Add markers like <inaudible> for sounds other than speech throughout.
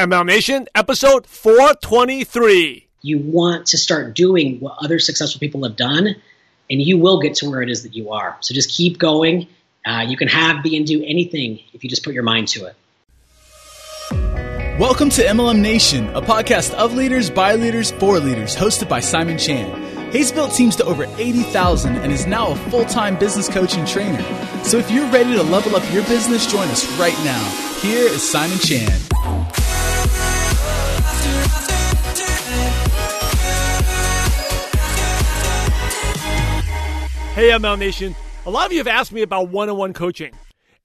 MLM Nation, episode 423. You want to start doing what other successful people have done, and you will get to where it is that you are. So just keep going. Uh, you can have, be, and do anything if you just put your mind to it. Welcome to MLM Nation, a podcast of leaders, by leaders, for leaders, hosted by Simon Chan. He's built teams to over 80,000 and is now a full time business coach and trainer. So if you're ready to level up your business, join us right now. Here is Simon Chan. Hey, MLM Nation. A lot of you have asked me about one on one coaching.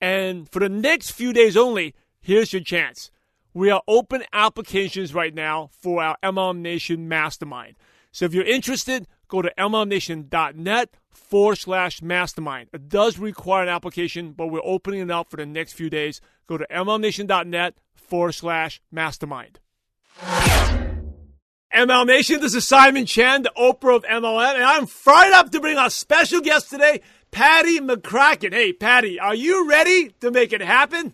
And for the next few days only, here's your chance. We are open applications right now for our MLM Nation Mastermind. So if you're interested, go to mlmnation.net forward slash mastermind. It does require an application, but we're opening it up for the next few days. Go to mlmnation.net forward slash mastermind. MLM Nation, this is Simon Chan, the Oprah of MLM, and I'm fired up to bring our special guest today, Paddy McCracken. Hey, Paddy, are you ready to make it happen?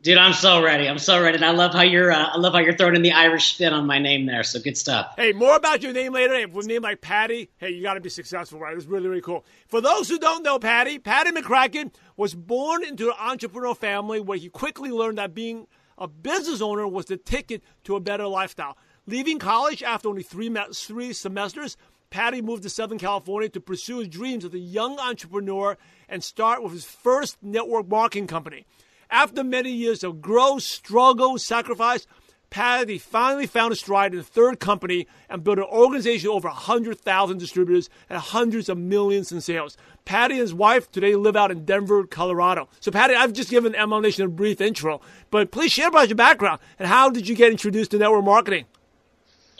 Dude, I'm so ready. I'm so ready, and I love how you're. Uh, I love how you're throwing in the Irish spin on my name there. So good stuff. Hey, more about your name later. Hey, with a name like Paddy, hey, you got to be successful, right? It's really, really cool. For those who don't know Paddy, Paddy McCracken was born into an entrepreneurial family where he quickly learned that being a business owner was the ticket to a better lifestyle. Leaving college after only three three semesters, Paddy moved to Southern California to pursue his dreams as a young entrepreneur and start with his first network marketing company. After many years of growth, struggle, sacrifice, Paddy finally found a stride in the third company and built an organization over 100,000 distributors and hundreds of millions in sales. Paddy and his wife today live out in Denver, Colorado. So, Paddy, I've just given MLM Nation a brief intro, but please share about your background and how did you get introduced to network marketing?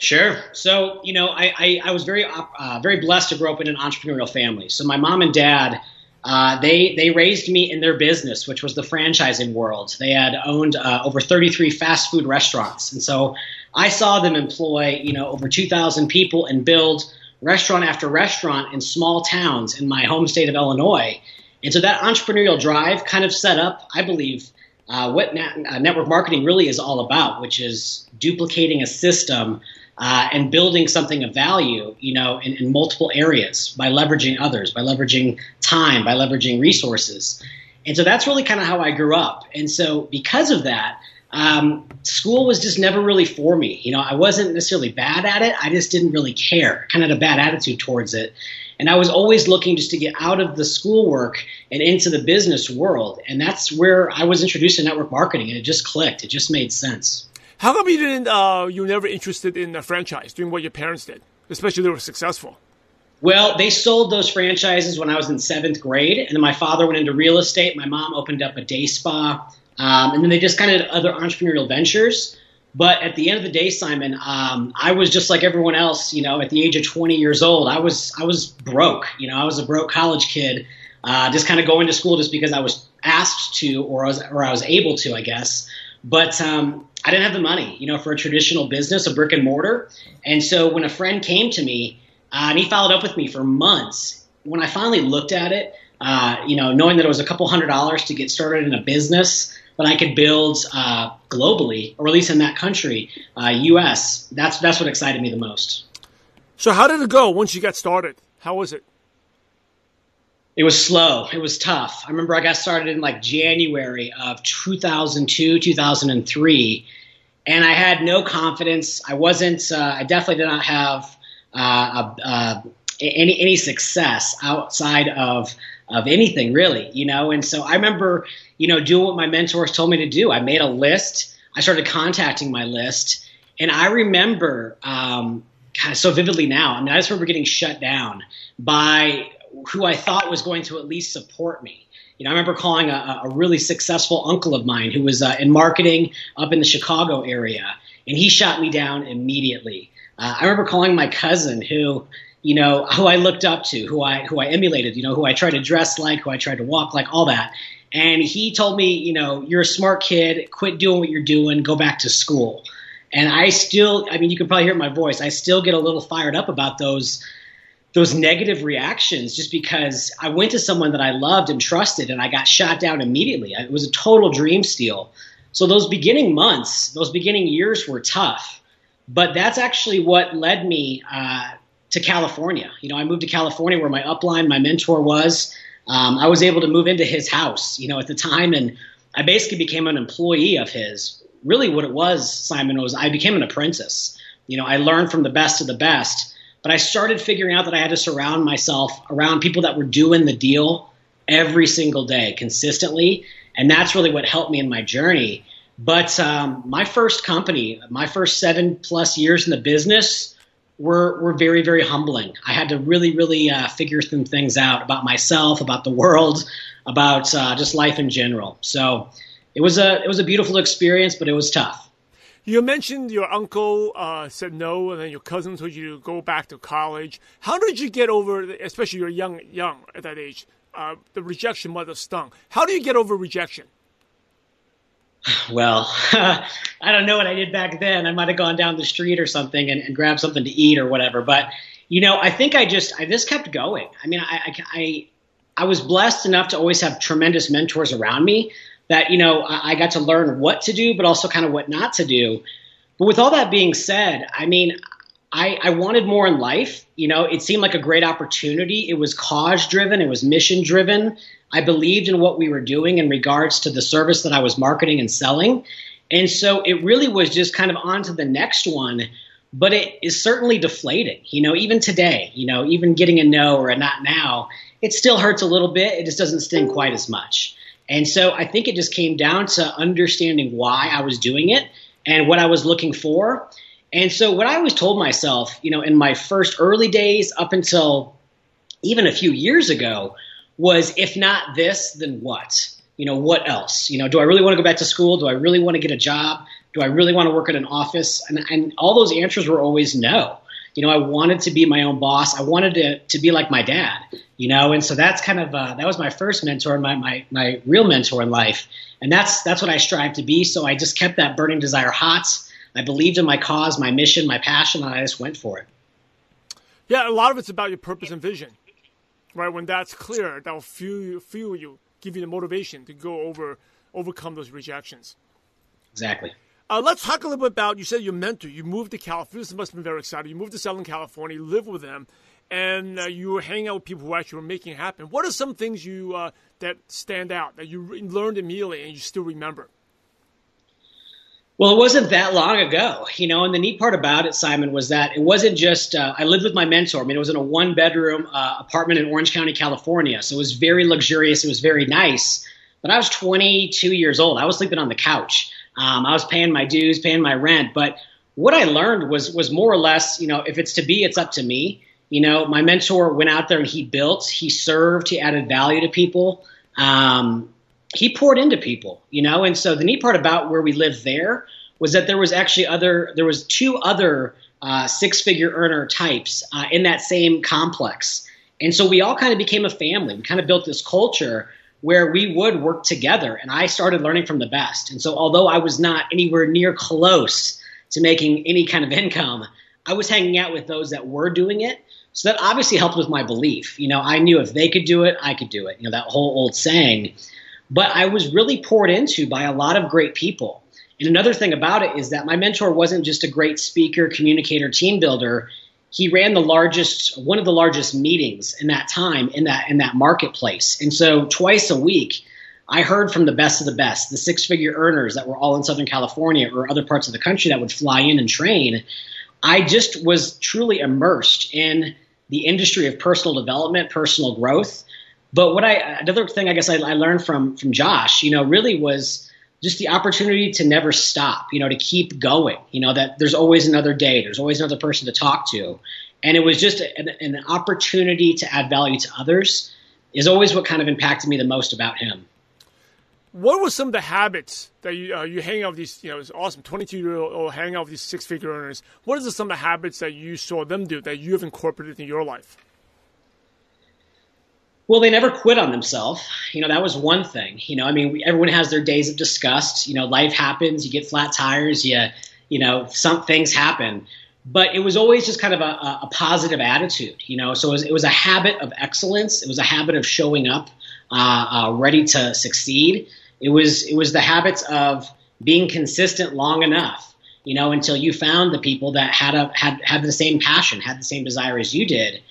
Sure. So, you know, I, I, I was very, uh, very blessed to grow up in an entrepreneurial family. So, my mom and dad uh, they they raised me in their business, which was the franchising world. They had owned uh, over 33 fast food restaurants, and so I saw them employ you know over 2,000 people and build restaurant after restaurant in small towns in my home state of Illinois. And so that entrepreneurial drive kind of set up, I believe, uh, what uh, network marketing really is all about, which is duplicating a system uh, and building something of value, you know, in, in, multiple areas by leveraging others, by leveraging time, by leveraging resources. And so that's really kind of how I grew up. And so because of that, um, school was just never really for me. You know, I wasn't necessarily bad at it. I just didn't really care. Kind of had a bad attitude towards it. And I was always looking just to get out of the schoolwork and into the business world. And that's where I was introduced to network marketing, and it just clicked. It just made sense. How come you didn't? Uh, you were never interested in a franchise, doing what your parents did, especially they were successful. Well, they sold those franchises when I was in seventh grade, and then my father went into real estate. My mom opened up a day spa, um, and then they just kind of other entrepreneurial ventures. But at the end of the day, Simon, um, I was just like everyone else. You know, at the age of 20 years old, I was I was broke. You know, I was a broke college kid, uh, just kind of going to school just because I was asked to, or I was or I was able to, I guess. But um, I didn't have the money, you know, for a traditional business, a brick and mortar. And so when a friend came to me uh, and he followed up with me for months, when I finally looked at it, uh, you know, knowing that it was a couple hundred dollars to get started in a business that I could build uh, globally, or at least in that country, U.S. Uh, that's that's what excited me the most. So how did it go once you got started? How was it? It was slow. It was tough. I remember I got started in like January of 2002, 2003, and I had no confidence. I wasn't. Uh, I definitely did not have uh, uh, any any success outside of of anything really, you know. And so I remember, you know, doing what my mentors told me to do. I made a list. I started contacting my list, and I remember. Um, of so vividly now. I mean, I just remember getting shut down by who I thought was going to at least support me. You know, I remember calling a, a really successful uncle of mine who was uh, in marketing up in the Chicago area, and he shot me down immediately. Uh, I remember calling my cousin who, you know, <laughs> who I looked up to, who I who I emulated, you know, who I tried to dress like, who I tried to walk like, all that. And he told me, you know, you're a smart kid, quit doing what you're doing, go back to school. And I still, I mean, you can probably hear my voice. I still get a little fired up about those those negative reactions just because I went to someone that I loved and trusted and I got shot down immediately. It was a total dream steal. So those beginning months, those beginning years were tough, but that's actually what led me uh, to California. You know, I moved to California where my upline, my mentor was. Um, I was able to move into his house, you know, at the time, and I basically became an employee of his. Really, what it was, Simon, was I became an apprentice. You know, I learned from the best of the best, but I started figuring out that I had to surround myself around people that were doing the deal every single day consistently, and that's really what helped me in my journey. But um, my first company, my first seven plus years in the business, were were very very humbling. I had to really really uh, figure some things out about myself, about the world, about uh, just life in general. So it was a it was a beautiful experience, but it was tough. You mentioned your uncle uh, said no, and then your cousin told you to go back to college. How did you get over, especially you're young, young at that age, uh, the rejection mother stung? How do you get over rejection? <sighs> Well, <laughs> I don't know what I did back then. I might have gone down the street or something and, and, grabbed something to eat or whatever. But you know, I think I just I just kept going. I mean, I, I, I was blessed enough to always have tremendous mentors around me that you know I, I got to learn what to do, but also kind of what not to do. But with all that being said, I mean, I, I wanted more in life. You know, it seemed like a great opportunity. It was cause driven. It was mission driven. I believed in what we were doing in regards to the service that I was marketing and selling. And so it really was just kind of on to the next one. But it is certainly deflating. You know, even today, you know, even getting a no or a not now, it still hurts a little bit. It just doesn't sting quite as much. And so I think it just came down to understanding why I was doing it and what I was looking for. And so what I always told myself, you know, in my first early days up until even a few years ago was if not this, then what? You know, what else? You know, do I really want to go back to school? Do I really want to get a job? Do I really want to work at an office? And, and all those answers were always no. You know, I wanted to be my own boss. I wanted to, to be like my dad, you know, and so that's kind of, uh, that was my first mentor, my, my, my real mentor in life. And that's, that's what I strive to be. So I just kept that burning desire hot. I believed in my cause, my mission, my passion, and I just went for it. Yeah, a lot of it's about your purpose and vision right? When that's clear, that will fuel you, fuel you, give you the motivation to go over, overcome those rejections. Exactly. Uh, let's talk a little bit about. You said your mentor. You moved to California. This must have been very exciting. You moved to Southern California. You live with them, and uh, you were hanging out with people who actually were making it happen. What are some things you uh, that stand out that you learned immediately and you still remember? Well, it wasn't that long ago, you know. And the neat part about it, Simon, was that it wasn't just uh, I lived with my mentor. I mean, it was in a one bedroom uh, apartment in Orange County, California, so it was very luxurious. It was very nice. But I was 22 years old. I was sleeping on the couch. Um, I was paying my dues, paying my rent. But what I learned was was more or less, you know, if it's to be, it's up to me. You know, my mentor went out there and he built, he served, he added value to people. Um, he poured into people, you know. And so the neat part about where we lived there was that there was actually other there was two other uh, six figure earner types uh, in that same complex, and so we all kind of became a family. We kind of built this culture where we would work together, and I started learning from the best. And so although I was not anywhere near close to making any kind of income, I was hanging out with those that were doing it. So that obviously helped with my belief. You know, I knew if they could do it, I could do it. You know, that whole old saying. But I was really poured into by a lot of great people. And another thing about it is that my mentor wasn't just a great speaker, communicator, team builder. He ran the largest, one of the largest meetings in that time in that in that marketplace. And so twice a week, I heard from the best of the best, the six figure earners that were all in Southern California or other parts of the country that would fly in and train. I just was truly immersed in the industry of personal development, personal growth. But what I another thing I guess I, I learned from from Josh, you know, really was just the opportunity to never stop, you know, to keep going, you know, that there's always another day, there's always another person to talk to. And it was just an, an opportunity to add value to others is always what kind of impacted me the most about him. What were some of the habits that you uh, you hang out with these? You know, it's awesome. Twenty two year old hanging out with these six figure earners. What are some of the habits that you saw them do that you have incorporated in your life? Well, they never quit on themselves. You know, that was one thing. You know, I mean, everyone has their days of disgust. You know, life happens. You get flat tires. You, you know, some things happen. But it was always just kind of a, a positive attitude. You know, so it was, it was, a habit of excellence. It was a habit of showing up, uh, uh, ready to succeed. It was it was the habits of being consistent long enough, you know, until you found the people that had a had had the same passion, had the same desire as you did.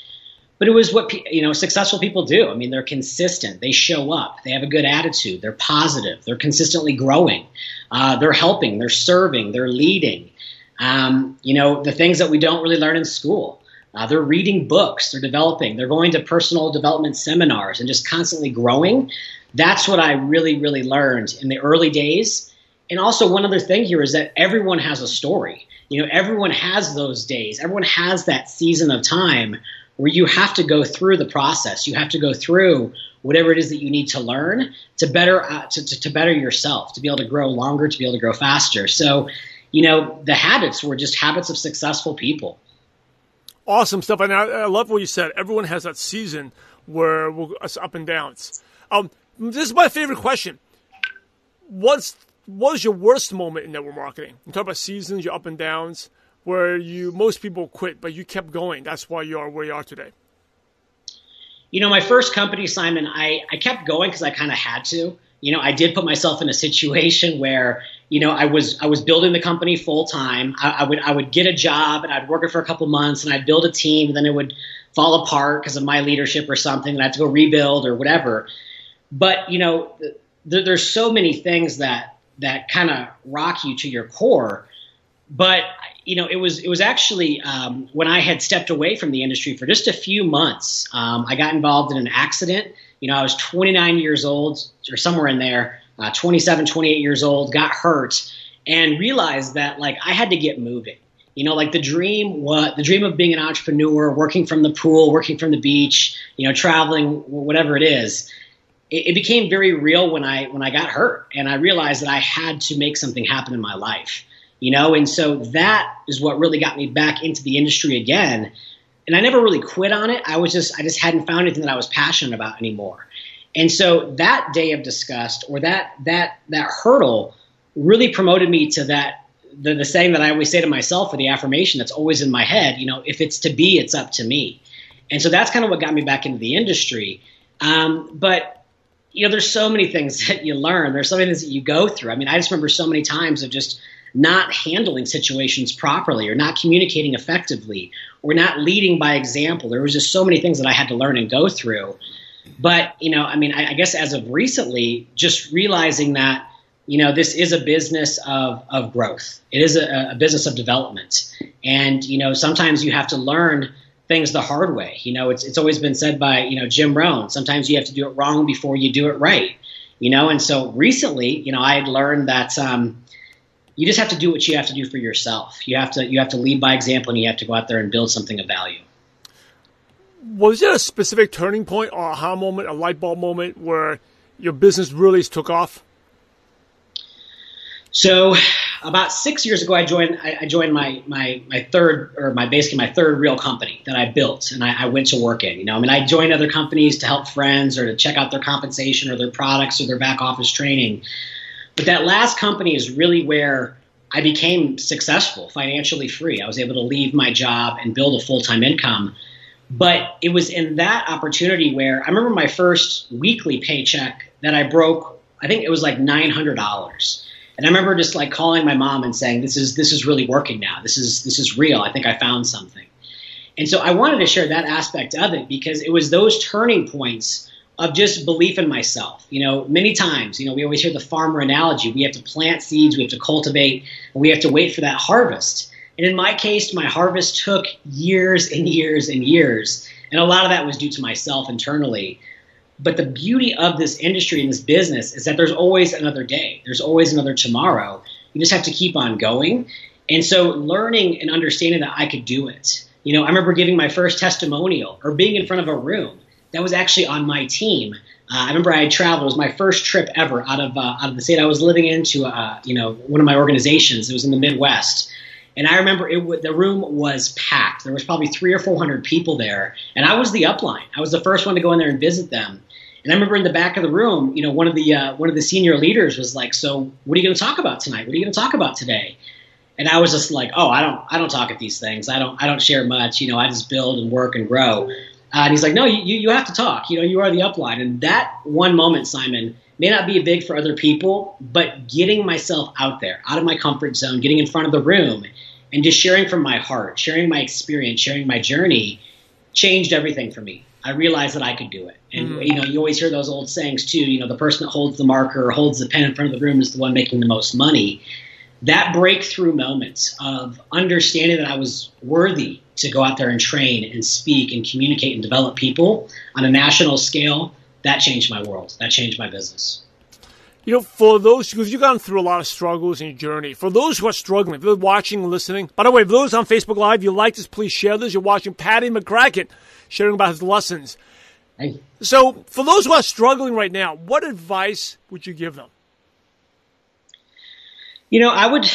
But it was what you know successful people do. I mean, they're consistent. They show up. They have a good attitude. They're positive. They're consistently growing. Uh, they're helping. They're serving. They're leading. Um, you know, the things that we don't really learn in school. Uh, they're reading books. They're developing. They're going to personal development seminars and just constantly growing. That's what I really, really learned in the early days. And also, one other thing here is that everyone has a story. You know, everyone has those days. Everyone has that season of time where you have to go through the process. You have to go through whatever it is that you need to learn to better uh, to, to, to better yourself, to be able to grow longer, to be able to grow faster. So, you know, the habits were just habits of successful people awesome stuff. And I, I, love what you said. Everyone has that season where we'll, us up and downs. Um, this is my favorite question. What's what was your worst moment in network marketing? You talk about seasons, your up and downs, where you most people quit, but you kept going. That's why you are where you are today. You know, my first company, Simon, I, I kept going because I kind of had to. You know, I did put myself in a situation where you know, I was I was building the company full time. I, I, would I would get a job and I'd work it for a couple months and I'd build a team and then it would fall apart because of my leadership or something and I had to go rebuild or whatever. But you know, th- there's so many things that that kind of rock you to your core. But you know, it was it was actually um, when I had stepped away from the industry for just a few months. Um, I got involved in an accident. You know, I was 29 years old or somewhere in there uh, 27, 28 years old, got hurt, and realized that like I had to get moving. You know, like the dream, what the dream of being an entrepreneur, working from the pool, working from the beach, you know, traveling, whatever it is. It, it became very real when I when I got hurt, and I realized that I had to make something happen in my life. You know, and so that is what really got me back into the industry again. And I never really quit on it. I was just I just hadn't found anything that I was passionate about anymore. And so that day of disgust or that that that hurdle really promoted me to that the, the saying that I always say to myself or the affirmation that's always in my head, you know, if it's to be, it's up to me. And so that's kind of what got me back into the industry. Um, but you know, there's so many things <laughs> that you learn. There's so many things that you go through. I mean, I just remember so many times of just not handling situations properly or not communicating effectively or not leading by example. There was just so many things that I had to learn and go through. But you know, I mean, I, I guess as of recently, just realizing that you know this is a business of of growth. It is a, a business of development, and you know sometimes you have to learn things the hard way. You know, it's it's always been said by you know Jim Rohn. Sometimes you have to do it wrong before you do it right. You know, and so recently, you know, I had learned that um, you just have to do what you have to do for yourself. You have to you have to lead by example, and you have to go out there and build something of value was there a specific turning point or aha moment, a light bulb moment where your business really took off? So, about six years ago, I joined. I, joined my my my third or my basically my third real company that I built, and I, I, went to work in. You know, I mean, I joined other companies to help friends or to check out their compensation or their products or their back office training. But that last company is really where I became successful, financially free. I was able to leave my job and build a full time income but it was in that opportunity where I remember my first weekly paycheck that I broke. I think it was like nine hundred dollars, and I remember just like calling my mom and saying, "This is this is really working now. This is this is real. I think I found something." And so I wanted to share that aspect of it because it was those turning points of just belief in myself. You know, many times, you know, we always hear the farmer analogy. We have to plant seeds, we have to cultivate, we have to wait for that harvest. And in my case, my harvest took years and years and years. And a lot of that was due to myself internally. But the beauty of this industry and this business is that there's always another day, there's always another tomorrow. You just have to keep on going. And so, learning and understanding that I could do it. You know, I remember giving my first testimonial or being in front of a room that was actually on my team. Uh, I remember I had traveled. It was my first trip ever out of uh, out of the state I was living in to uh, you know one of my organizations. It was in the Midwest, and I remember it w- the room was packed. There was probably three or four hundred people there, and I was the upline. I was the first one to go in there and visit them. And I remember in the back of the room, you know, one of the uh, one of the senior leaders was like, "So, what are you going to talk about tonight? What are you going to talk about today?" And I was just like, "Oh, I don't I don't talk at these things. I don't I don't share much. You know, I just build and work and grow." Uh, and he's like, "No, you you have to talk. You know, you are the upline." And that one moment, Simon, may not be big for other people, but getting myself out there, out of my comfort zone, getting in front of the room, and just sharing from my heart, sharing my experience, sharing my journey, changed everything for me. I realized that I could do it. And mm. you know, you always hear those old sayings too. You know, the person that holds the marker or holds the pen in front of the room is the one making the most money. That breakthrough moment of understanding that I was worthy to go out there and train and speak and communicate and develop people on a national scale, that changed my world. That changed my business. You know, for those, because you've gone through a lot of struggles in your journey, for those who are struggling, if they're watching and listening, by the way, for those on Facebook Live, you like this, please share this. You're watching Paddy McCracken sharing about his lessons. Hey. So, for those who are struggling right now, what advice would you give them? You know, I would.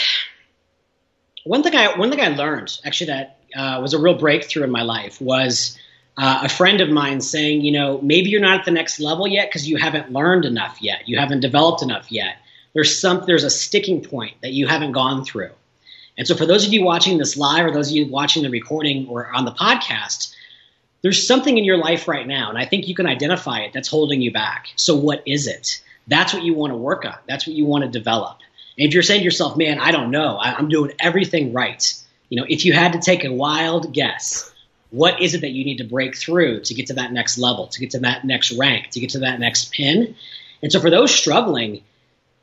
One thing I one thing I learned actually that uh, was a real breakthrough in my life was uh, a friend of mine saying, you know, maybe you're not at the next level yet because you haven't learned enough yet, you haven't developed enough yet. There's some there's a sticking point that you haven't gone through. And so for those of you watching this live or those of you watching the recording or on the podcast, there's something in your life right now, and I think you can identify it that's holding you back. So what is it? That's what you want to work on. That's what you want to develop. And if you're saying to yourself, man, I don't know, I, I'm doing everything right. You know, if you had to take a wild guess, what is it that you need to break through to get to that next level, to get to that next rank, to get to that next pin? And so for those struggling,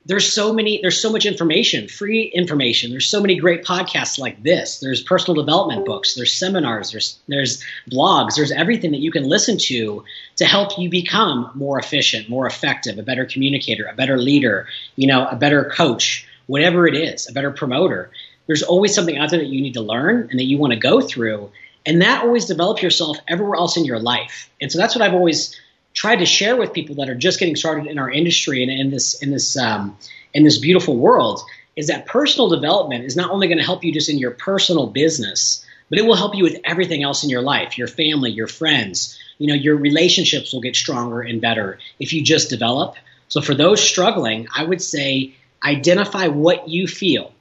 there's so many there's so much information free information. There's so many great podcasts like this. There's personal development books. There's seminars. There's there's blogs. There's everything that you can listen to to help you become more efficient more effective a better communicator a better leader you know a better coach whatever it is a better promoter. There's always something out there that you need to learn and that you want to go through and that always develops yourself everywhere else in your life. And so that's what I've always tried to share with people that are just getting started in our industry and in this in this um, in this beautiful world is that personal development is not only going to help you just in your personal business, but it will help you with everything else in your life, your family, your friends. You know, your relationships will get stronger and better if you just develop. So for those struggling, I would say identify what you feel,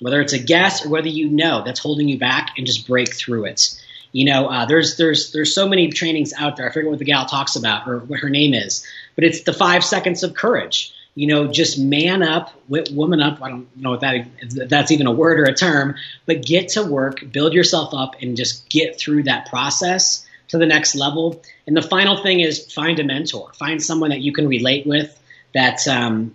whether it's a guess or whether you know that's holding you back, and just break through it. You know, uh, there's there's there's so many trainings out there. I forget what the gal talks about or what her name is, but it's the five seconds of courage. You know, just man up, woman up. I don't know if that if that's even a word or a term, but get to work, build yourself up, and just get through that process to the next level. And the final thing is find a mentor, find someone that you can relate with that um,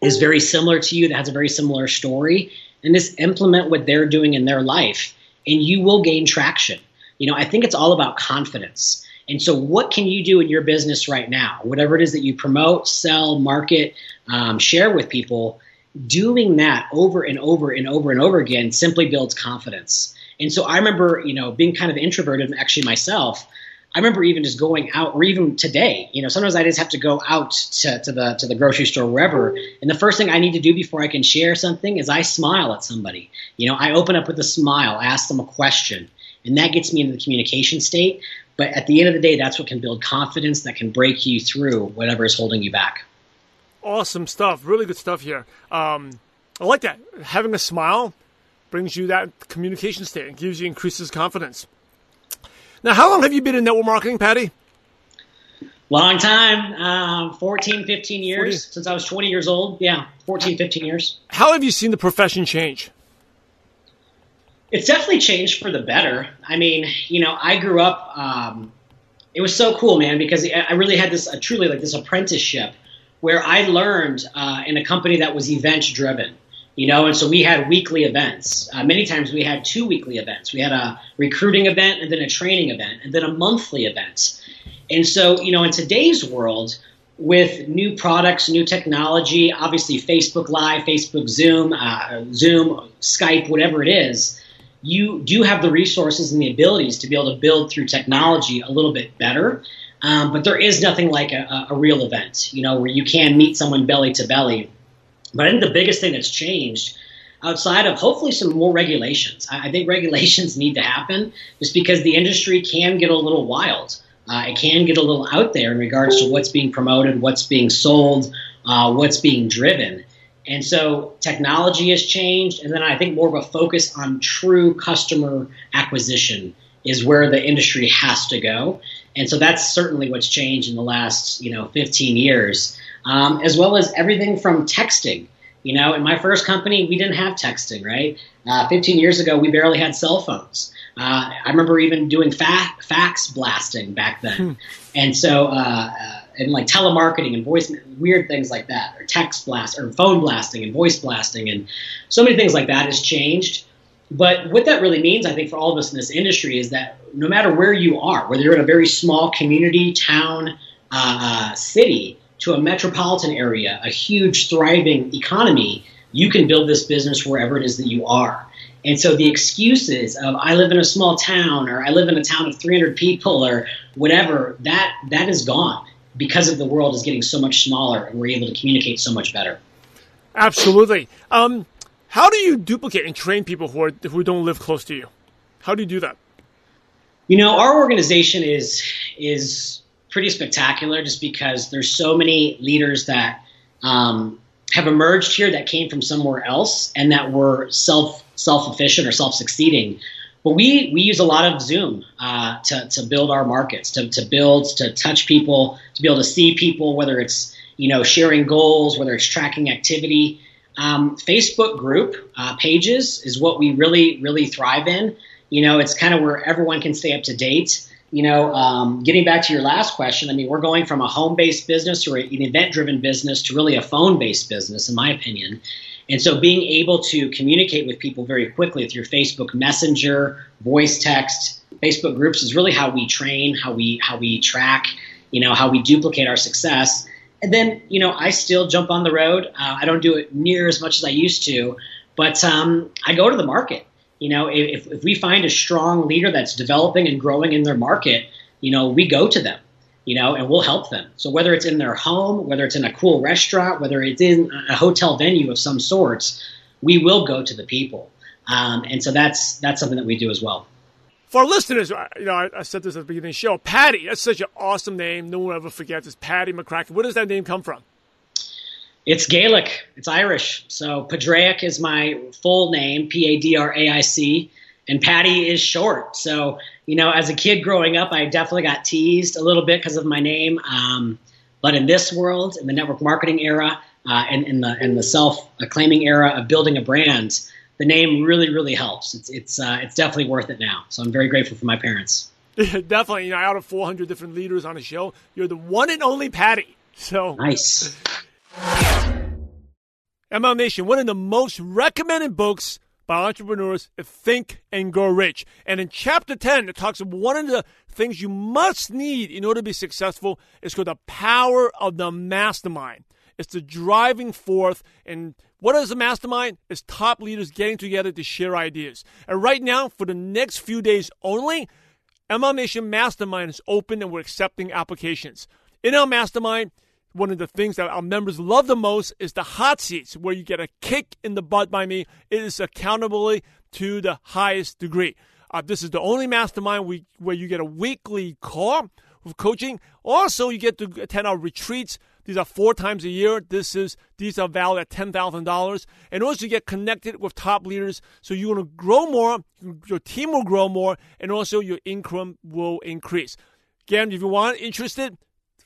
is very similar to you, that has a very similar story, and just implement what they're doing in their life, and you will gain traction. You know, I think it's all about confidence. And so, what can you do in your business right now? Whatever it is that you promote, sell, market, um, share with people, doing that over and over and over and over again simply builds confidence. And so, I remember, you know, being kind of introverted actually myself. I remember even just going out, or even today, you know, sometimes I just have to go out to, to the to the grocery store, wherever, and the first thing I need to do before I can share something is I smile at somebody. You know, I open up with a smile, ask them a question, and that gets me into the communication state. But at the end of the day, that's what can build confidence that can break you through whatever is holding you back. Awesome stuff. Really good stuff here. Um, I like that. Having a smile brings you that communication state and gives you increases confidence. Now, how long have you been in network marketing, Paddy? Long time, um, 14, 15 years 40. since I was 20 years old. Yeah, 14, 15 years. How have you seen the profession change? It's definitely changed for the better. I mean, you know, I grew up. Um, it was so cool, man, because I really had this truly like this apprenticeship where I learned uh, in a company that was event driven. You know, and so we had weekly events. Uh, many times we had two weekly events. We had a recruiting event and then a training event and then a monthly event. And so, you know, in today's world, with new products, new technology, obviously Facebook Live, Facebook Zoom, uh, Zoom, Skype, whatever it is, you do have the resources and the abilities to be able to build through technology a little bit better. Um, but there is nothing like a, a, real event, you know, where you can meet someone belly to belly. But I think the biggest thing that's changed outside of hopefully some more regulations, I, I think <laughs> regulations need to happen just because the industry can get a little wild. Uh, it can get a little out there in regards to what's being promoted, what's being sold, uh, what's being driven. And so technology has changed, and then I think more of a focus on true customer acquisition is where the industry has to go. And so that's certainly what's changed in the last, you know, 15 years, um, as well as everything from texting. You know, in my first company, we didn't have texting, right? Uh, 15 years ago, we barely had cell phones. Uh, I remember even doing fa- fax blasting back then. Hmm. And so, uh, uh, and like telemarketing and voice, weird things like that, or text blast, or phone blasting and voice blasting, and so many things like that has changed. But what that really means, I think, for all of us in this industry is that no matter where you are, whether you're in a very small community, town, uh, uh, city, to a metropolitan area, a huge, thriving economy, you can build this business wherever it is that you are. And so the excuses of I live in a small town or I live in a town of 300 people or whatever, that that is gone because of the world is getting so much smaller and we're able to communicate so much better. Absolutely. Um, how do you duplicate and train people who, are, who don't live close to you? How do you do that? You know, our organization is is pretty spectacular just because there's so many leaders that um, have emerged here that came from somewhere else and that were self self efficient or self succeeding. But we we use a lot of Zoom uh, to to build our markets, to to build, to touch people, to be able to see people, whether it's you know sharing goals, whether it's tracking activity. Um, Facebook group uh, pages is what we really, really thrive in. You know, it's kind of where everyone can stay up to date. You know, um, getting back to your last question, I mean, we're going from a home based business or an event driven business to really a phone based business, in my opinion. And so being able to communicate with people very quickly through Facebook Messenger, voice text, Facebook groups is really how we train, how we how we track, you know, how we duplicate our success. And then, you know, I still jump on the road. Uh, I don't do it near as much as I used to, but um, I go to the market. You know, if, if we find a strong leader that's developing and growing in their market, you know, we go to them, you know, and we'll help them. So whether it's in their home, whether it's in a cool restaurant, whether it's in a hotel venue of some sorts, we will go to the people. Um, and so that's that's something that we do as well for our listeners, you know, I, I, said this at the beginning of the show. Paddy, that's such an awesome name. No one will ever forgets. It's Paddy McCracken. Where does that name come from? It's Gaelic. It's Irish. So Padraic is my full name, P A D R A I C, and Paddy is short. So you know, as a kid growing up, I definitely got teased a little bit because of my name. Um, but in this world, in the network marketing era, uh, and in the in the self claiming era of building a brand, the name really, really helps. It's it's uh, it's definitely worth it now. So I'm very grateful for my parents. <laughs> definitely, you know, out of 400 different leaders on the show, you're the one and only Paddy. So nice. <laughs> MLM Nation, one of the most recommended books by entrepreneurs Think and Grow Rich. And in chapter 10, it talks about one of the things you must need in order to be successful is called the power of the mastermind. It's the driving force and what is a mastermind? It's top leaders getting together to share ideas. And right now, for the next few days only, MLM Nation Mastermind is open and we're accepting applications. In our mastermind, one of the things that our members love the most is the hot seats, where you get a kick in the butt by me. It is accountability to the highest degree. Uh, this is the only mastermind we, where you get a weekly call with coaching. Also, you get to attend our retreats these are four times a year. This is these are valued at ten thousand dollars, and also you get connected with top leaders. So you're going to grow more, your team will grow more, and also your income will increase. Again, if you want interested,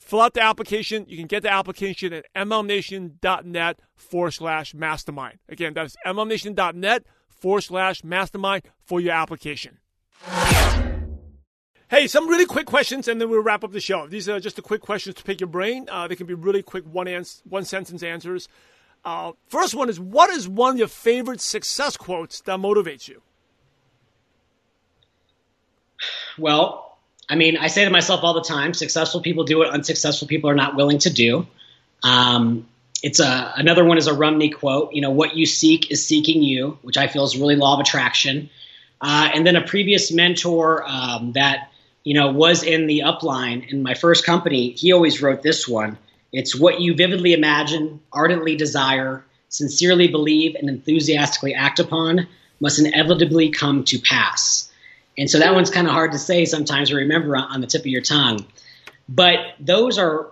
fill out the application. You can get the application at mlmnation.net forward slash mastermind. Again, that is mlmnation.net forward slash mastermind for your application. Hey, some really quick questions, and then we'll wrap up the show. These are just the quick questions to pick your brain. Uh, they can be really quick, one ans- one sentence answers. Uh, first one is: What is one of your favorite success quotes that motivates you? Well, I mean, I say to myself all the time: successful people do what unsuccessful people are not willing to do. Um, it's a another one is a Rumi quote. You know, what you seek is seeking you, which I feel is really law of attraction. Uh, and then a previous mentor um, that you know, was in the upline in my first company, he always wrote this one. It's what you vividly imagine, ardently desire, sincerely believe, and enthusiastically act upon must inevitably come to pass. And so that one's kind of hard to say sometimes or remember on the tip of your tongue. But those are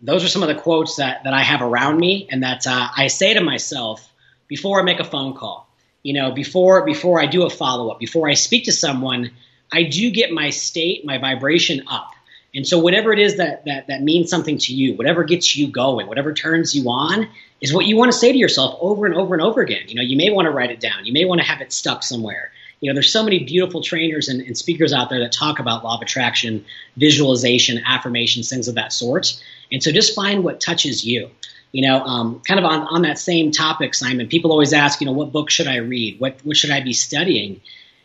those are some of the quotes that, that I have around me and that uh, I say to myself before I make a phone call. You know, before before I do a follow up, before I speak to someone, I do get my state, my vibration up. And so whatever it is that, that, that means something to you, whatever gets you going, whatever turns you on is what you want to say to yourself over and over and over again. You know, you may want to write it down. You may want to have it stuck somewhere. You know, there's so many beautiful trainers and, and speakers out there that talk about law of attraction, visualization, affirmations, things of that sort. And so just find what touches you. You know, um, kind of on, on that same topic, Simon, people always ask, you know, what book should I read? What, what should I be studying?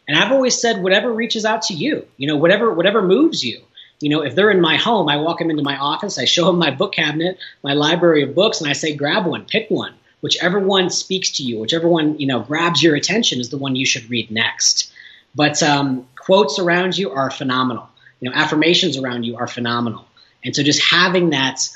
And I've always said, whatever reaches out to you, you know, whatever, whatever moves you you know, if they're in my home, I walk them into my office, I show them my book cabinet, my library of books, and I say, grab one, pick one. Whichever one speaks to you, whichever one, you know, grabs your attention is the one you should read next. But um, quotes around you are phenomenal. You know, affirmations around you are phenomenal. And so just having that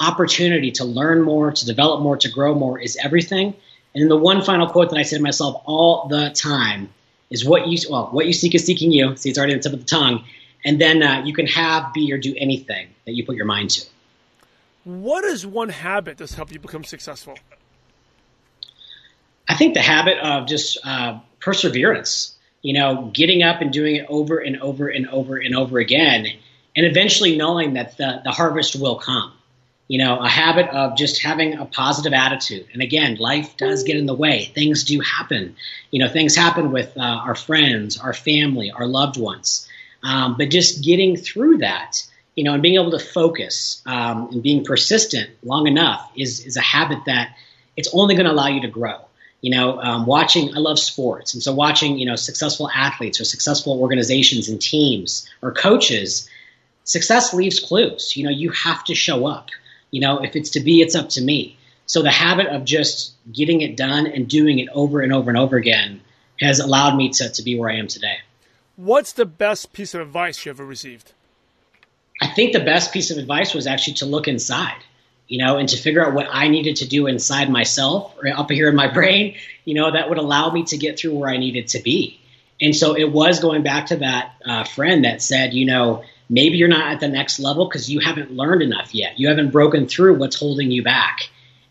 opportunity to learn more, to develop more, to grow more is everything. And the one final quote that I say to myself all the time is what you well, what you seek is seeking you. See, it's already on the tip of the tongue and then uh, you can have, be, or do anything that you put your mind to. What is one habit that's helped you become successful? I think the habit of just uh, perseverance. You know, getting up and doing it over and over and over and over again, and eventually knowing that the, the harvest will come. You know, a habit of just having a positive attitude. And again, life does get in the way. Things do happen. You know, things happen with uh, our friends, our family, our loved ones. Um, but just getting through that, you know, and being able to focus um, and being persistent long enough is is a habit that it's only going to allow you to grow. You know, um, watching I love sports, and so watching you know successful athletes or successful organizations and teams or coaches, success leaves clues. You know, you have to show up. You know, if it's to be, it's up to me. So the habit of just getting it done and doing it over and over and over again has allowed me to, to be where I am today. What's the best piece of advice you ever received? I think the best piece of advice was actually to look inside, you know, and to figure out what I needed to do inside myself or up here in my brain, you know, that would allow me to get through where I needed to be. And so it was going back to that uh, friend that said, you know, maybe you're not at the next level because you haven't learned enough yet. You haven't broken through what's holding you back.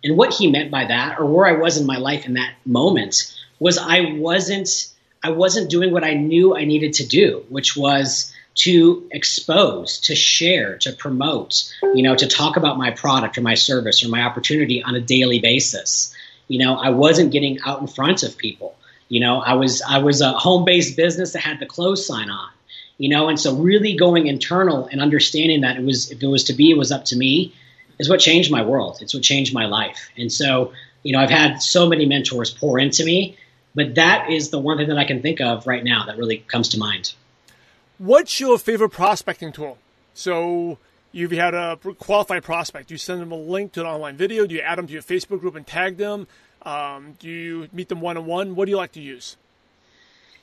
And what he meant by that, or where I was in my life in that moment, was I wasn't I wasn't doing what I knew I needed to do, which was to expose, to share, to promote, you know, to talk about my product or my service or my opportunity on a daily basis. You know, I wasn't getting out in front of people. You know, I was I was a home-based business that had the close sign on. You know, and so really going internal and understanding that it was if it was to be, it was up to me, is what changed my world. It's what changed my life. And so, you know, I've had so many mentors pour into me but that is the one thing that I can think of right now that really comes to mind. What's your favorite prospecting tool? So you've had a qualified prospect. Do you send them a link to an online video? Do you add them to your Facebook group and tag them? Um, do you meet them one on one? What do you like to use?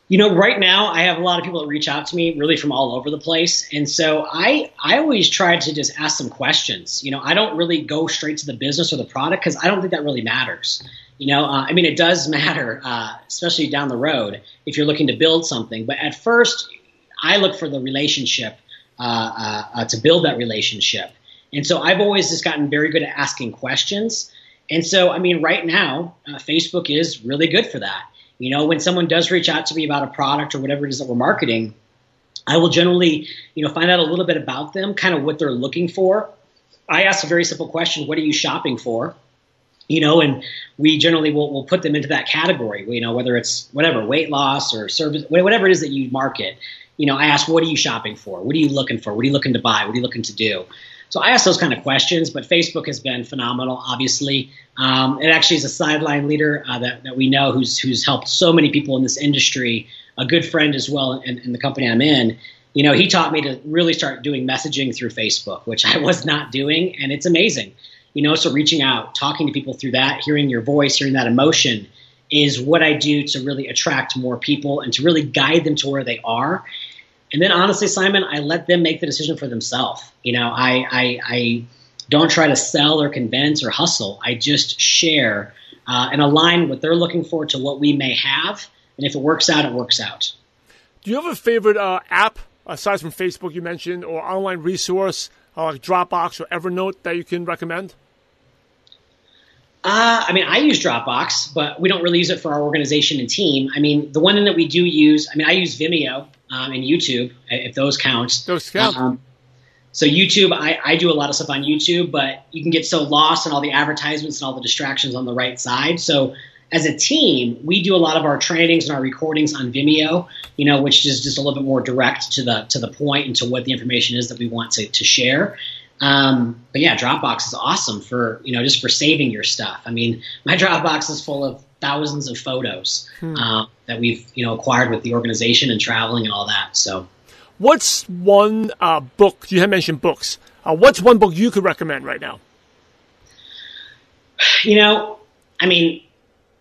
You know, right now I have a lot of people that reach out to me really from all over the place. And so I I always try to just ask some questions. You know, I don't really go straight to the business or the product because I don't think that really matters. You know, uh, I mean, it does <laughs> matter, uh, especially down the road if you're looking to build something. But at first, I look for the relationship uh, uh, uh, to build that relationship. And so I've always just gotten very good at asking questions. And so, I mean, right now, uh, Facebook is really good for that. You know, when someone does reach out to me about a product or whatever it is that we're marketing, I will generally, you know, find out a little bit about them, kind of what they're looking for. I ask a very simple question: What are you shopping for? you know, and we generally will, will put them into that category, you know, whether it's whatever, weight loss or service, whatever it is that you market. You know, I ask, what are you shopping for? What are you looking for? What are you looking to buy? What are you looking to do? So I ask those kind of questions, but Facebook has been phenomenal, obviously. Um, it actually is a sideline leader uh, that, that we know who's, who's helped so many people in this industry, a good friend as well in, in the company I'm in. You know, he taught me to really start doing messaging through Facebook, which I <laughs> was not doing, and it's amazing you know so reaching out talking to people through that hearing your voice hearing that emotion is what i do to really attract more people and to really guide them to where they are and then honestly simon i let them make the decision for themselves. You know i i, I don't try to sell or convince or hustle. I just share uh, and align what they're looking for to what we may have. And if it works out it works out. Do you have a favorite uh, app aside from facebook you mentioned or online resource uh, like dropbox or evernote that you can recommend Uh, I mean, I use Dropbox, but we don't really use it for our organization and team. I mean, the one thing that we do use, I mean, I use Vimeo um, and YouTube, if those count. Those count. Um, so YouTube, I, I do a lot of stuff on YouTube, but you can get so lost in all the advertisements and all the distractions on the right side. So as a team, we do a lot of our trainings and our recordings on Vimeo, you know, which is just a little bit more direct to the to the point and to what the information is that we want to, to share. Um, but yeah, Dropbox is awesome for you know just for saving your stuff. I mean, my Dropbox is full of thousands of photos hmm. uh, that we've you know acquired with the organization and traveling and all that. So, what's one uh, book you had mentioned books? Uh, what's one book you could recommend right now? <sighs> You know, I mean,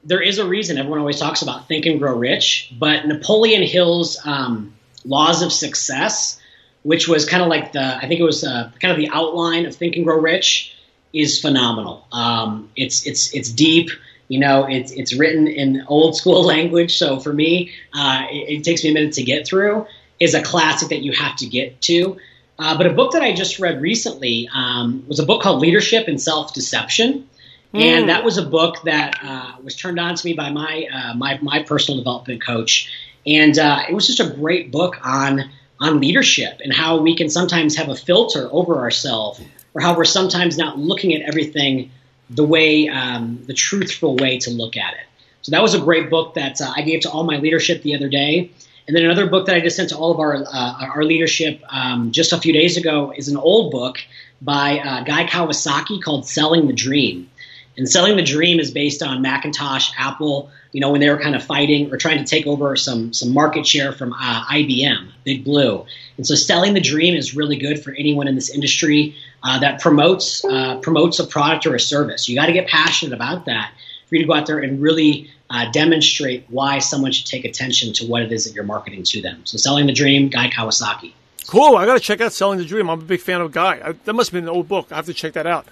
there is a reason everyone always talks about Think and Grow Rich, but Napoleon Hill's um, Laws of Success which was kind of like the I think it was uh, kind of the outline of Think and Grow Rich, is phenomenal. Um, it's it's it's deep. You know, it's it's written in old school <laughs> language. So for me, uh, it, it, takes me a minute to get through. Is a classic that you have to get to. Uh, but a book that I just read recently um, was a book called Leadership and Self Deception. Mm. And that was a book that uh, was turned on to me by my uh, my my personal development coach, and uh, it was just a great book on on leadership and how we can sometimes have a filter over ourselves or how we're sometimes not looking at everything the way um, the truthful way to look at it. So that was a great book that uh, i gave to all my leadership the other day. And then another book that i just sent to all of our uh, our leadership um, just a few days ago is an old book by uh, guy kawasaki called selling the dream and selling the dream is based on macintosh apple you know, when they were kind of fighting or trying to take over some some market share from uh, IBM, Big Blue. And so, selling the dream is really good for anyone in this industry uh, that promotes uh, promotes a product or a service. You got to get passionate about that for you to go out there and really uh, demonstrate why someone should take attention to what it is that you're marketing to them. So, selling the dream, Guy Kawasaki. Cool. I got to check out Selling the Dream. I'm a big fan of Guy. I, that must have been an old book. I have to check that out.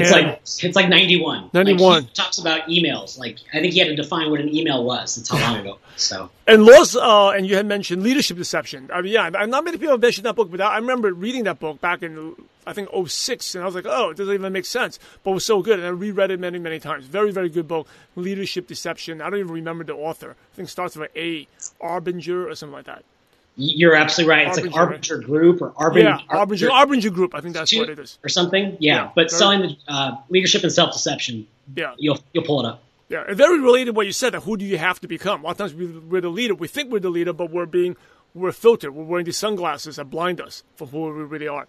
It's and like it's like ninety one. Ninety one like talks about emails. Like I think he had to define what an email was. That's how long ago. So and laws, uh, and you had mentioned leadership deception. I mean, yeah, not many people have mentioned that book, but I remember reading that book back in I think 06, and I was like, oh, it doesn't even make sense, but it was so good, and I reread it many, many times. Very, very good book, Leadership Deception. I don't even remember the author. I think it starts with A, Arbinger or something like that. You're absolutely right. It's Arbinger, like Arbinger right? Group or Arbinger. Yeah, Arbinger, Arbinger Group. I think that's what it is. Or something. Yeah, yeah but selling the uh, leadership and self deception. Yeah, you'll you'll pull it up. Yeah, very related to what you said. That who do you have to become? A lot of times we're the leader. We think we're the leader, but we're being we're filtered. We're wearing these sunglasses that blind us from who we really are.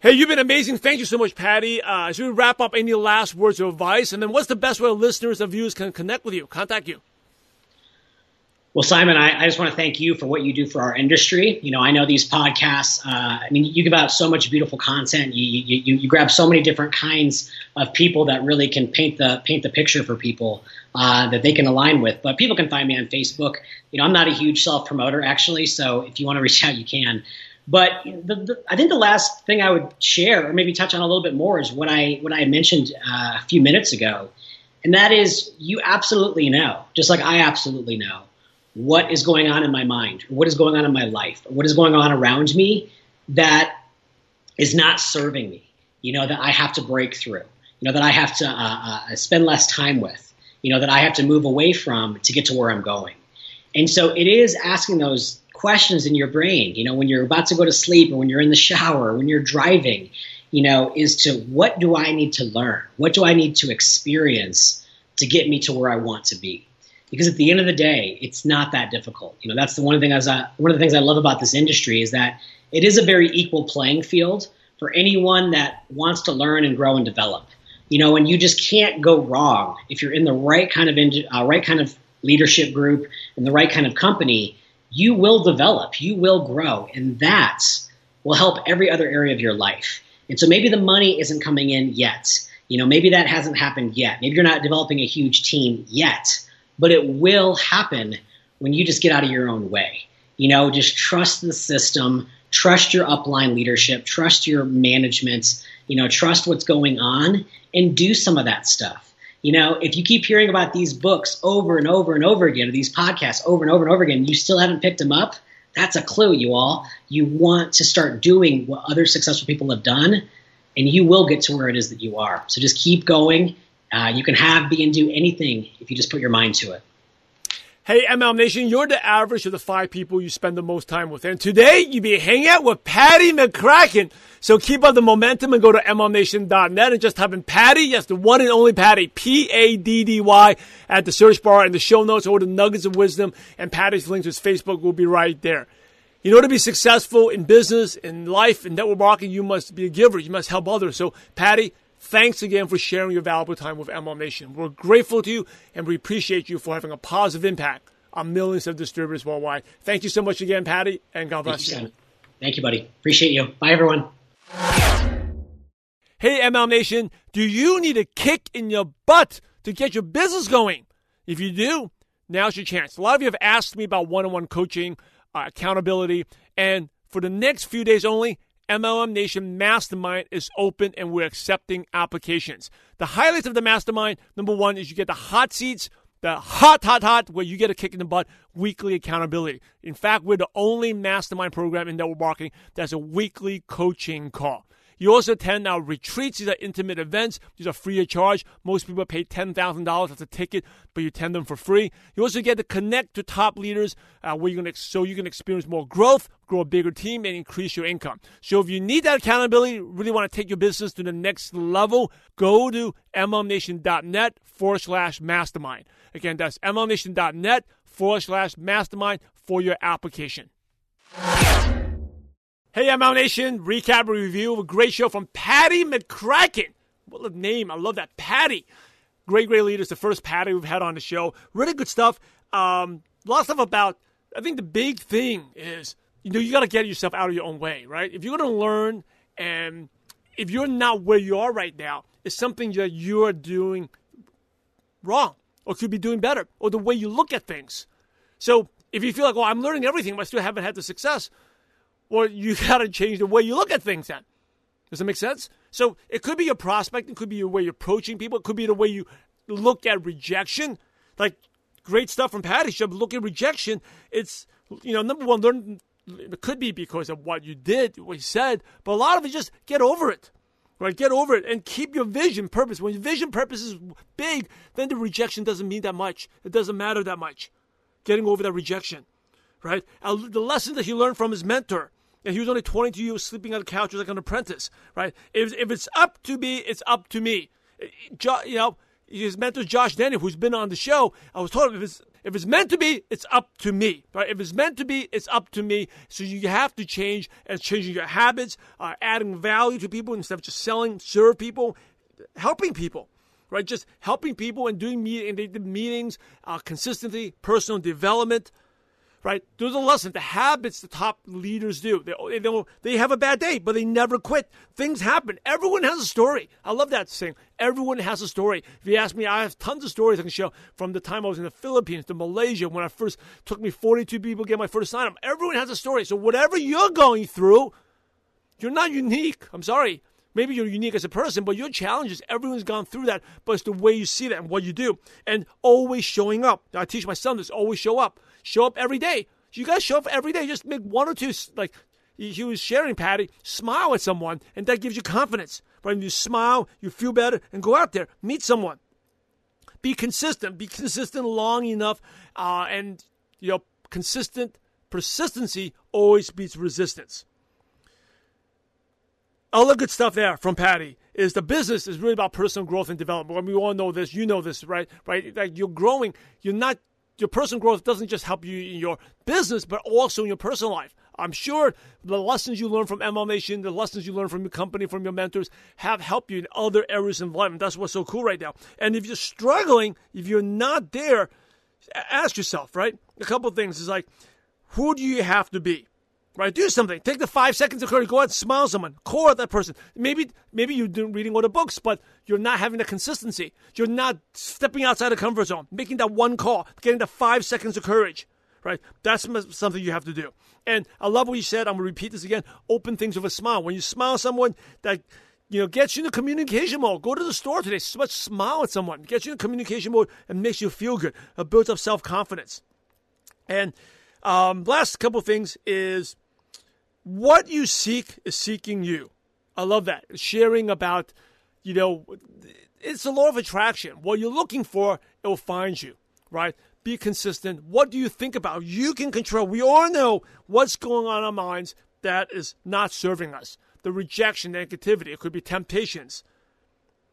Hey, you've been amazing. Thank you so much, Paddy. Uh, as we wrap up, any last words of advice? And then what's the best way listeners and viewers can connect with you, contact you? Well, Simon, I, I, just want to thank you for what you do for our industry. You know, I know these podcasts. Uh, I mean, you give out so much beautiful content. You, you, you, grab so many different kinds of people that really can paint the paint the picture for people uh, that they can align with. But people can find me on Facebook. You know, I'm not a huge self promoter actually, so if you want to <laughs> reach out, you can. But the, the, I think the last thing I would share, or maybe touch on a little bit more, is what I what I mentioned uh, a few minutes ago, and that is you absolutely know, just like I absolutely know what is going on in my mind, what is going on in my life, what is going on around me that is not serving me, you know, that I have to break through, you know, that I have to uh, uh, spend less time with, you know, that I have to move away from to get to where I'm going. And so it is asking those questions in your brain, you know, when you're about to go to sleep or when you're in the shower, when you're driving, you know, is to what do I need to learn? What do I need to experience to get me to where I want to be? Because at the end of the day, it's not that difficult. You know, that's the one things I, one of the things I love about this industry is that it is a very equal playing field for anyone that wants to learn and grow and develop. You know, and you just can't go wrong if you're in the right kind of uh, right kind of leadership group and the right kind of company. You will develop, you will grow, and that will help every other area of your life. And so maybe the money isn't coming in yet. You know, maybe that hasn't happened yet. Maybe you're not developing a huge team yet but it will happen when you just get out of your own way. You know, just trust the system, trust your upline leadership, trust your management, you know, trust what's going on and do some of that stuff. You know, if you keep hearing about these books over and over and over again, or these podcasts over and over and over again, you still haven't picked them up, that's a clue, you all. You want to start doing what other successful people have done, and you will get to where it is that you are. So just keep going, Uh, you can have, be, and do anything if you just put your mind to it. Hey, MLM Nation, you're the average of the five people you spend the most time with. And today, you be hanging out with Paddy McCracken. So keep up the momentum and go to MLMNation.net and just type in Paddy. Yes, the one and only Paddy, P-A-D-D-Y, at the search bar and the show notes or the nuggets of wisdom. And Paddy's link to his Facebook will be right there. You know, to be successful in business, in life, in network marketing, you must be a giver. You must help others. So, Paddy, Thanks again for sharing your valuable time with MLM Nation. We're grateful to you and we appreciate you for having a positive impact on millions of distributors worldwide. Thank you so much again, Paddy, and God bless Thank you. you. Thank you, buddy. Appreciate you. Bye, everyone. Hey, MLM Nation, do you need a kick in your butt to get your business going? If you do, now's your chance. A lot of you have asked me about one on one coaching, uh, accountability, and for the next few days only, MLM Nation Mastermind is open and we're accepting applications. The highlights of the mastermind number one is you get the hot seats, the hot, hot, hot, where you get a kick in the butt, weekly accountability. In fact, we're the only mastermind program in network marketing that's a weekly coaching call. You also attend our retreats. These are intimate events. These are free of charge. Most people pay $10,000 as a ticket, but you attend them for free. You also get to connect to top leaders uh, where you're gonna, so you can experience more growth, grow a bigger team, and increase your income. So if you need that accountability, really want to take your business to the next level, go to mlmnation.net forward slash mastermind. Again, that's mlmnation.net forward slash mastermind for your application. Hey, MLM Nation, recap review of a great show from Paddy McCracken. What a name. I love that. Paddy. Great, great leader. It's the first Paddy we've had on the show. Really good stuff. Um, a lot of stuff about, I think the big thing is, you know, you got to get yourself out of your own way, right? If you're going to learn and if you're not where you are right now, it's something that you're doing wrong or could be doing better or the way you look at things. So if you feel like, well, I'm learning everything, but I still haven't had the success, well, you <laughs> got to change the way you look at things then. Does that make sense? So it could be your prospect, it could be your way you're approaching people, it could be the way you look at rejection. Like great stuff from Paddy Show, look at rejection. It's, you know, number one, learn, it could be because of what you did, what you said, but a lot of it just get over it. Right? Get over it and keep your vision purpose. When your vision purpose is big, then the rejection doesn't mean that much. It doesn't matter that much. Getting over that rejection. Right? The lesson that he learned from his mentor and he was only 22 years sleeping on a couch like an apprentice, right? If, if it's up to me, it's up to me. Jo, you know, his mentor Josh Denny, who's been on the show, I was told if it's if it's meant to be, it's up to me, right? If it's meant to be, it's up to me. So you have to change and changing your habits, uh, adding value to people instead of just selling, serve people, helping people, right? Just helping people and doing meet- and meetings, uh, personal development right? There's a lesson. The habits the top leaders do. They, they, they have a bad day, but they never quit. Things happen. Everyone has a story. I love that saying. Everyone has a story. If you ask me, I have tons of stories I can show from the time I was in the Philippines to Malaysia when I first took me 42 people to get my first sign up. Everyone has a story. So whatever you're going through, you're not unique. I'm sorry. Maybe you're unique as a person, but your challenges, everyone's gone through that, but it's the way you see that and what you do. And always showing up. I teach my son this always show up. Show up every day. You guys show up every day. Just make one or two, like he was sharing, Paddy, smile at someone, and that gives you confidence. When you smile, you feel better, and go out there, meet someone. Be consistent. Be consistent long enough, uh, and you know, consistent persistency always beats resistance. All the good stuff there from Paddy is the business is really about personal growth and development. I mean, we all know this. You know this, right? Right? Like you're growing. You're not your personal growth doesn't just help you in your business, but also in your personal life. I'm sure the lessons you learn from MLM Nation, the lessons you learn from your company, from your mentors, have helped you in other areas of life. And that's what's so cool right now. And if you're struggling, if you're not there, ask yourself, right? A couple things is like, who do you have to be? Right? Do something. Take the five seconds of courage. Go out and smile at someone. Call at that person. Maybe maybe you're reading all the books, but you're not having the consistency. You're not stepping outside the comfort zone, making that one call, getting the five seconds of courage. Right? That's something you have to do. And I love what you said. I'm gonna repeat this again. Open things with a smile. When you smile at someone that you know, gets you in the communication mode. Go to the store today, smile at someone, gets you in communication mode, and makes you feel good. It builds up self confidence. And um, last couple things is what you seek is seeking you. I love that. Sharing about, you know, it's the law of attraction. What you're looking for, it will find you, right? Be consistent. What do you think about? You can control. We all know what's going on in our minds that is not serving us. The rejection, negativity. It could be temptations.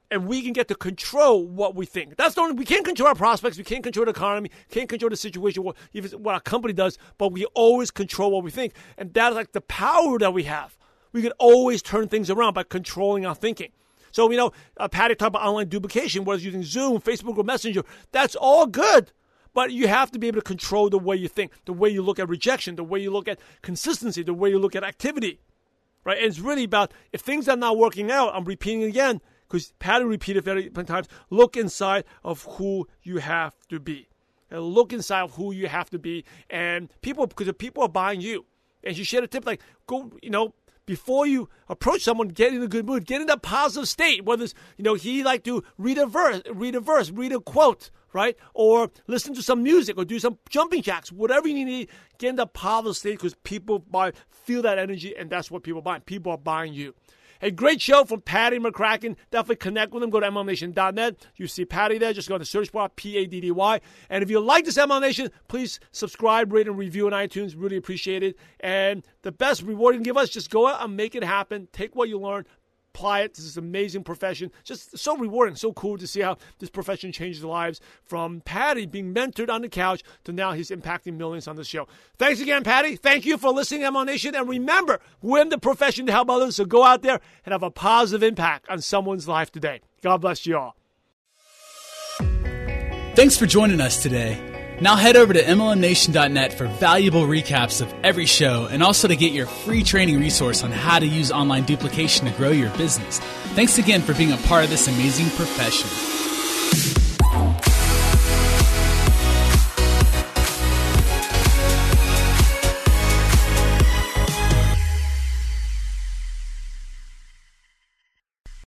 And we can get to control what we think. That's the only, we can't control our prospects. We can't control the economy. Can't control the situation, what, what our company does, but we always control what we think. And that's like the power that we have. We can always turn things around by controlling our thinking. So, you know, uh, Paddy talked about online duplication, whether using Zoom, Facebook, or Messenger. That's all good. But you have to be able to control the way you think, the way you look at rejection, the way you look at consistency, the way you look at activity. Right? And it's really about if things are not working out, I'm repeating again, because Paddy repeated very many times, look inside of who you have to be. And look inside of who you have to be. And people, because people are buying you, and she shared a tip like, go, you know, before you approach someone, get in a good mood, get in a positive state. Whether it's, you know, he like to read a verse, read a verse, read a quote, right? Or listen to some music or do some jumping jacks, whatever you need, get in the positive state because people buy, feel that energy and that's what people buy. People are buying you. A great show from Paddy McCracken. Definitely connect with him. Go to MLMNation.net. You see Paddy there. Just go to the search bar, P A D D Y. And if you like this MLM Nation, please subscribe, rate, and review on iTunes. Really appreciate it. And the best reward you can give us, just go out and make it happen. Take what you learn, apply it. This an amazing profession. Just so rewarding, so cool to see how this profession changes lives from Paddy being mentored on the couch to now he's impacting millions on the show. Thanks again, Paddy. Thank you for listening to MLM Nation. And remember, we're in the profession to help others, so go out there and have a positive impact on someone's life today. God bless you all. Thanks for joining us today. Now head over to MLMNation.net for valuable recaps of every show and also to get your free training resource on how to use online duplication to grow your business. Thanks again for being a part of this amazing profession.